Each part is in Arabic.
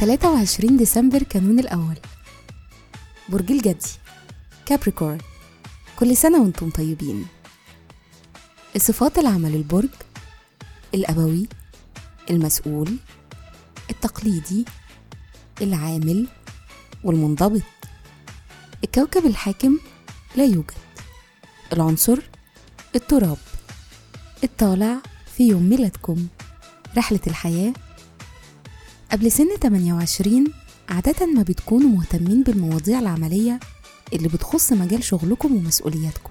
تلاتة وعشرين ديسمبر كانون الأول. برج الجدي. كابريكورن كل سنة وأنتم طيبين. الصفات العامة للبرج الأبوي المسؤول التقليدي العامل والمنضبط. الكوكب الحاكم لا يوجد. العنصر التراب. الطالع في يوم ميلادكم. رحلة الحياة. قبل سن 28 عادة ما بتكونوا مهتمين بالمواضيع العملية اللي بتخص مجال شغلكم ومسؤولياتكم.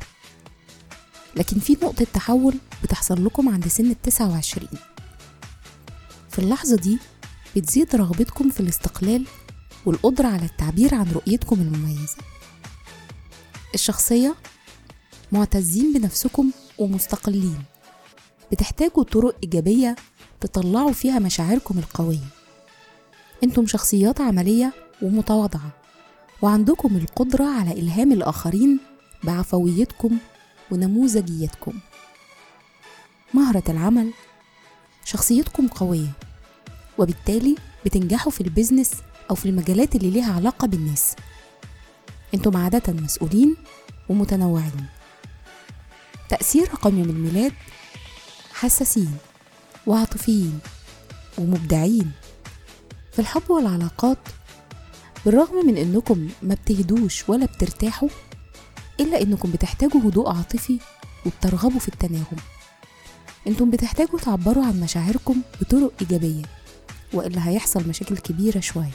لكن في نقطة تحول بتحصل لكم عند سن التسعة وعشرين. في اللحظة دي بتزيد رغبتكم في الاستقلال والقدرة على التعبير عن رؤيتكم المميزة. الشخصية معتزين بنفسكم ومستقلين. بتحتاجوا طرق إيجابية تطلعوا فيها مشاعركم القوية. أنتم شخصيات عملية ومتواضعة وعندكم القدرة على إلهام الآخرين بعفويتكم ونموذجيتكم. مهرة العمل شخصيتكم قوية وبالتالي بتنجحوا في البيزنس أو في المجالات اللي ليها علاقة بالناس. أنتم عادة مسؤولين ومتنوعين. تأثير رقم يوم الميلاد حساسين وعاطفيين ومبدعين. في الحب والعلاقات بالرغم من إنكم ما بتهدوش ولا بترتاحوا إلا إنكم بتحتاجوا هدوء عاطفي وبترغبوا في التناغم. إنتم بتحتاجوا تعبروا عن مشاعركم بطرق إيجابية وإلا هيحصل مشاكل كبيرة شوية.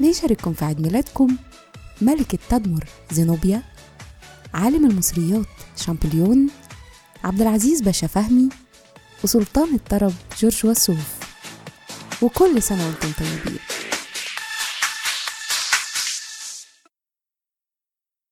بيشارككم في عيد ميلادكم ملكة تدمر زينوبيا عالم المصريات شامبليون عبد العزيز باشا فهمي وسلطان الطرب جورج وسوف. وكل سنة وأنتم طيبين.